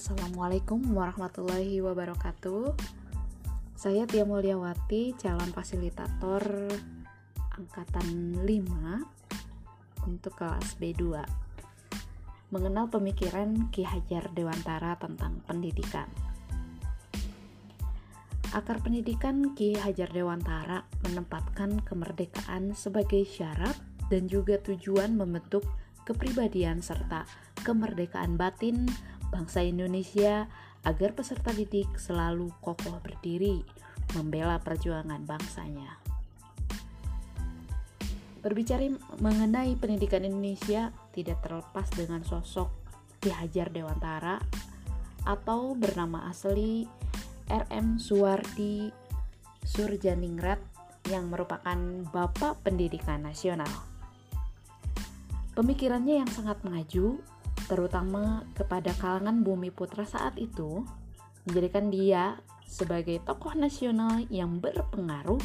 Assalamualaikum warahmatullahi wabarakatuh. Saya Tia Mulyawati, calon fasilitator angkatan 5 untuk kelas B2. Mengenal pemikiran Ki Hajar Dewantara tentang pendidikan. Akar pendidikan Ki Hajar Dewantara menempatkan kemerdekaan sebagai syarat dan juga tujuan membentuk kepribadian serta kemerdekaan batin bangsa Indonesia agar peserta didik selalu kokoh berdiri membela perjuangan bangsanya. Berbicara mengenai pendidikan Indonesia tidak terlepas dengan sosok Ki Hajar Dewantara atau bernama asli RM Suwardi Surjaningrat yang merupakan Bapak Pendidikan Nasional. Pemikirannya yang sangat maju, terutama kepada kalangan bumi putra saat itu, menjadikan dia sebagai tokoh nasional yang berpengaruh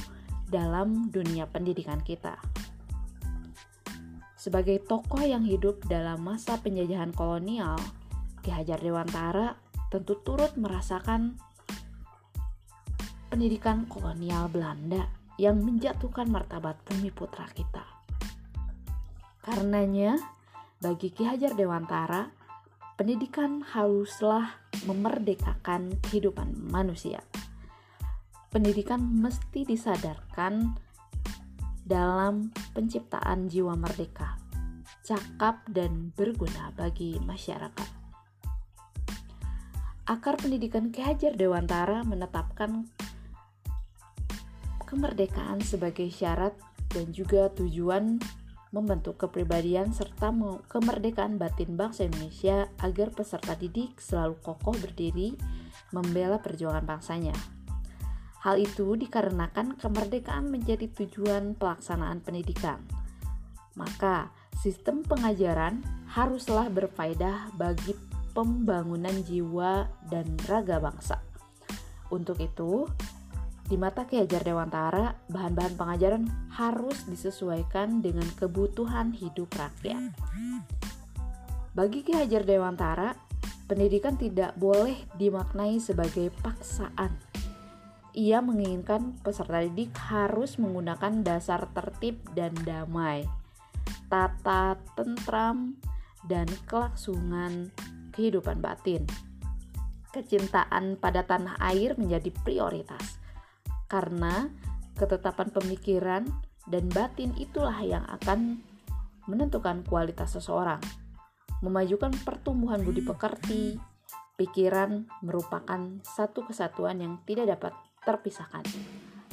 dalam dunia pendidikan kita. Sebagai tokoh yang hidup dalam masa penjajahan kolonial, Ki Hajar Dewantara tentu turut merasakan pendidikan kolonial Belanda yang menjatuhkan martabat bumi putra kita. Karenanya, bagi Ki Hajar Dewantara, pendidikan haruslah memerdekakan kehidupan manusia. Pendidikan mesti disadarkan dalam penciptaan jiwa merdeka, cakap dan berguna bagi masyarakat. Akar pendidikan Ki Hajar Dewantara menetapkan kemerdekaan sebagai syarat dan juga tujuan membentuk kepribadian serta kemerdekaan batin bangsa Indonesia agar peserta didik selalu kokoh berdiri membela perjuangan bangsanya. Hal itu dikarenakan kemerdekaan menjadi tujuan pelaksanaan pendidikan. Maka, sistem pengajaran haruslah berfaedah bagi pembangunan jiwa dan raga bangsa. Untuk itu, di mata Ki Hajar Dewantara, bahan-bahan pengajaran harus disesuaikan dengan kebutuhan hidup rakyat. Bagi Ki Hajar Dewantara, pendidikan tidak boleh dimaknai sebagai paksaan. Ia menginginkan peserta didik harus menggunakan dasar tertib dan damai, tata tentram, dan kelaksungan kehidupan batin. Kecintaan pada tanah air menjadi prioritas karena ketetapan pemikiran dan batin itulah yang akan menentukan kualitas seseorang. Memajukan pertumbuhan budi pekerti, pikiran merupakan satu kesatuan yang tidak dapat terpisahkan.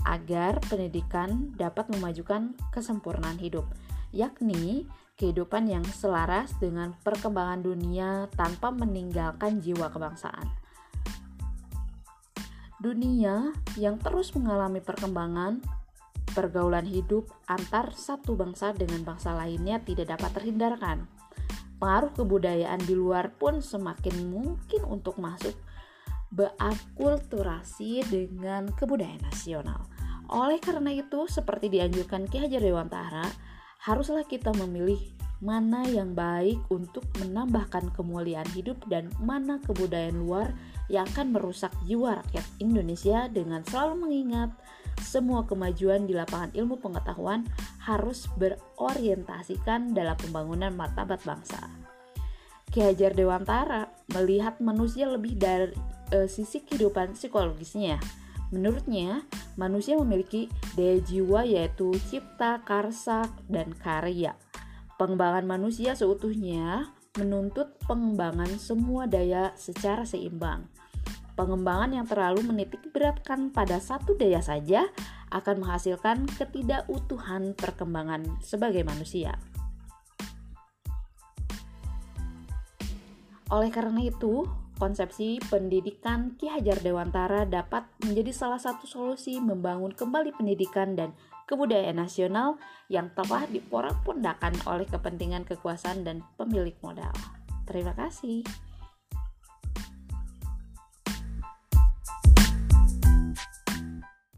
Agar pendidikan dapat memajukan kesempurnaan hidup, yakni kehidupan yang selaras dengan perkembangan dunia tanpa meninggalkan jiwa kebangsaan. Dunia yang terus mengalami perkembangan, pergaulan hidup antar satu bangsa dengan bangsa lainnya tidak dapat terhindarkan. Pengaruh kebudayaan di luar pun semakin mungkin untuk masuk beakulturasi dengan kebudayaan nasional. Oleh karena itu, seperti dianjurkan Ki Hajar Dewantara, haruslah kita memilih mana yang baik untuk menambahkan kemuliaan hidup dan mana kebudayaan luar yang akan merusak jiwa rakyat Indonesia dengan selalu mengingat semua kemajuan di lapangan ilmu pengetahuan harus berorientasikan dalam pembangunan martabat bangsa. Ki Hajar Dewantara melihat manusia lebih dari e, sisi kehidupan psikologisnya. Menurutnya, manusia memiliki daya jiwa yaitu cipta, karsa, dan karya Pengembangan manusia seutuhnya menuntut pengembangan semua daya secara seimbang. Pengembangan yang terlalu menitik beratkan pada satu daya saja akan menghasilkan ketidakutuhan perkembangan sebagai manusia. Oleh karena itu, konsepsi pendidikan Ki Hajar Dewantara dapat menjadi salah satu solusi membangun kembali pendidikan dan kebudayaan nasional yang telah diporak-pondakan oleh kepentingan kekuasaan dan pemilik modal. Terima kasih.